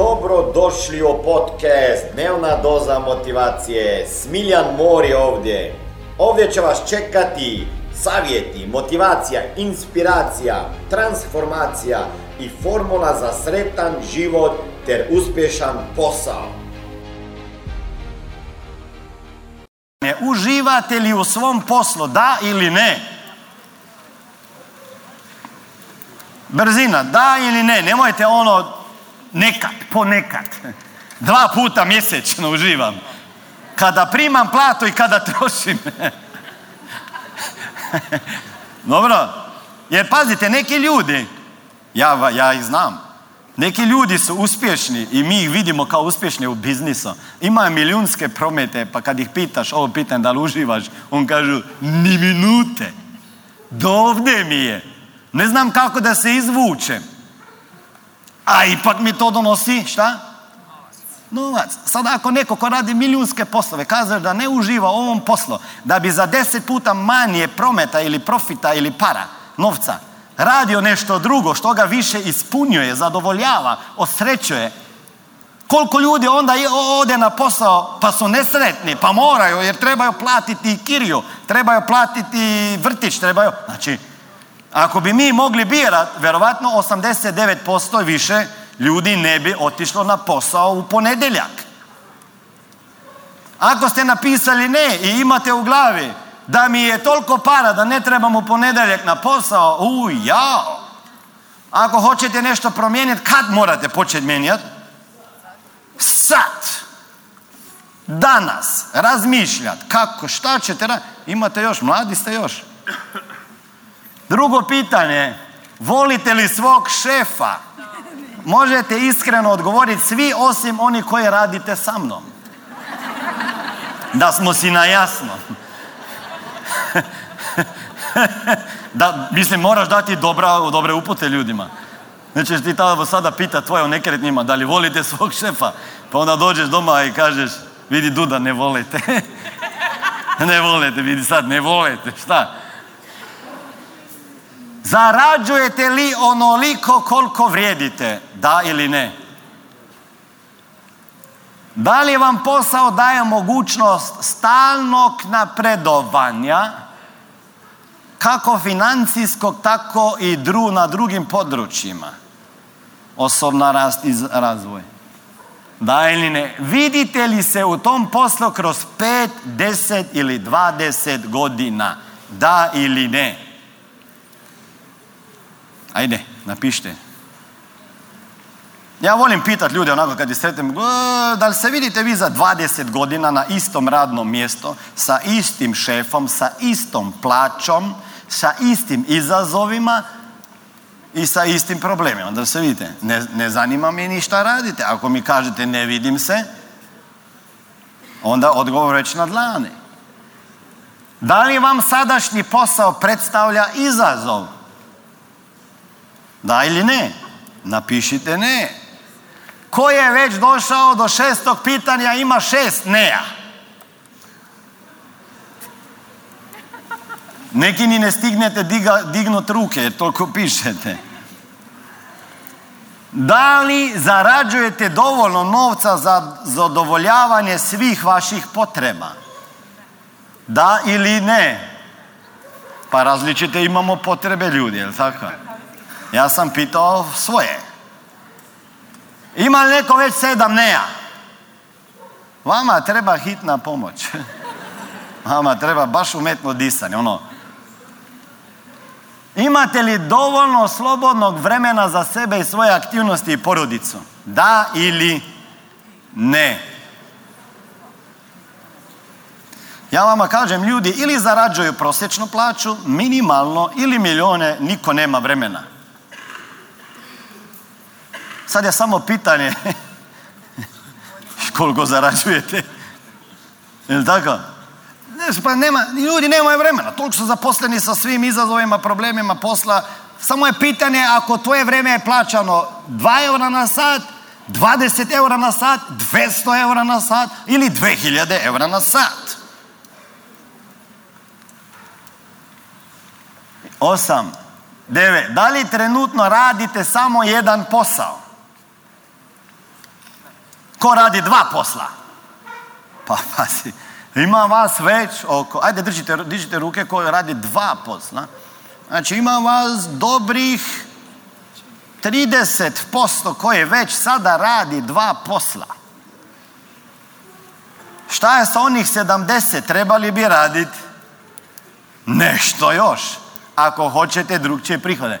Dobro došli u podcast Dnevna doza motivacije. Smiljan Mor je ovdje. Ovdje će vas čekati savjeti, motivacija, inspiracija, transformacija i formula za sretan život ter uspješan posao. Ne uživate li u svom poslu, da ili ne? Brzina, da ili ne? Nemojte ono nekad, ponekad. Dva puta mjesečno uživam. Kada primam platu i kada trošim. Dobro? Jer pazite, neki ljudi, ja, ja ih znam, neki ljudi su uspješni i mi ih vidimo kao uspješni u biznisu. Imaju milijunske promete, pa kad ih pitaš ovo pitanje da li uživaš, on kažu ni minute. Do mi je. Ne znam kako da se izvučem. A ipak mi to donosi, šta? Novac. Sada ako neko ko radi milijunske poslove kaže da ne uživa u ovom poslu, da bi za deset puta manje prometa ili profita ili para, novca, radio nešto drugo što ga više ispunjuje, zadovoljava, osrećuje, koliko ljudi onda ode na posao pa su nesretni, pa moraju jer trebaju platiti kiriju, trebaju platiti vrtić, trebaju... Znači, ako bi mi mogli birat, verovatno 89% više ljudi ne bi otišlo na posao u ponedjeljak. Ako ste napisali ne i imate u glavi da mi je toliko para da ne trebam u ponedjeljak na posao, u jao. Ako hoćete nešto promijeniti, kad morate početi mijenjati? Sad. Danas. Razmišljati. Kako, šta ćete raditi? Imate još, mladi ste još. Drugo pitanje, volite li svog šefa? Možete iskreno odgovoriti svi osim oni koji radite sa mnom. Da smo si na jasno. da, mislim, moraš dati dobra, dobre upute ljudima. Nećeš ti tada sada pitati tvoje o nekretnima, da li volite svog šefa, pa onda dođeš doma i kažeš, vidi Duda, ne volite. ne volite, vidi sad, ne volite, šta? Zarađujete li onoliko koliko vrijedite? Da ili ne? Da li vam posao daje mogućnost stalnog napredovanja, kako financijskog, tako i dru, na drugim područjima? Osobna rast i razvoj. Da ili ne? Vidite li se u tom poslu kroz 5, 10 ili 20 godina? Da ili ne? Ajde, napišite. Ja volim pitati ljude onako kad ih sretnem, da li se vidite vi za 20 godina na istom radnom mjestu, sa istim šefom, sa istom plaćom, sa istim izazovima i sa istim problemima. Da se vidite, ne, ne zanima me ni šta radite. Ako mi kažete ne vidim se, onda odgovor već na dlani. Da li vam sadašnji posao predstavlja izazov? Da ili ne? Napišite ne. Ko je već došao do šestog pitanja ima šest neja. Neki ni ne stignete diga, dignut ruke jer toliko pišete. Da li zarađujete dovoljno novca za zadovoljavanje svih vaših potreba? Da ili ne? Pa različite imamo potrebe ljudi, jel tako? Ja sam pitao svoje. Ima li neko već sedam neja? Vama treba hitna pomoć. Vama treba baš umetno disanje. Ono. Imate li dovoljno slobodnog vremena za sebe i svoje aktivnosti i porodicu? Da ili ne? Ja vama kažem, ljudi ili zarađuju prosječnu plaću, minimalno, ili milijone, niko nema vremena. Sad je samo pitanje koliko zarađujete. Je tako? Pa nema, ljudi nemaju vremena. Toliko su zaposleni sa svim izazovima, problemima posla. Samo je pitanje ako tvoje vrijeme je plaćano 2 eura na sat, 20 eura na sat, 200 eura na sat ili 2000 eura na sat. Osam, devet. Da li trenutno radite samo jedan posao? Ko radi dva posla? Pa pazi, ima vas već oko, ajde držite, dižite ruke ko radi dva posla. Znači ima vas dobrih 30% koje već sada radi dva posla. Šta je sa onih 70? Trebali bi raditi nešto još. Ako hoćete drugčije prihode.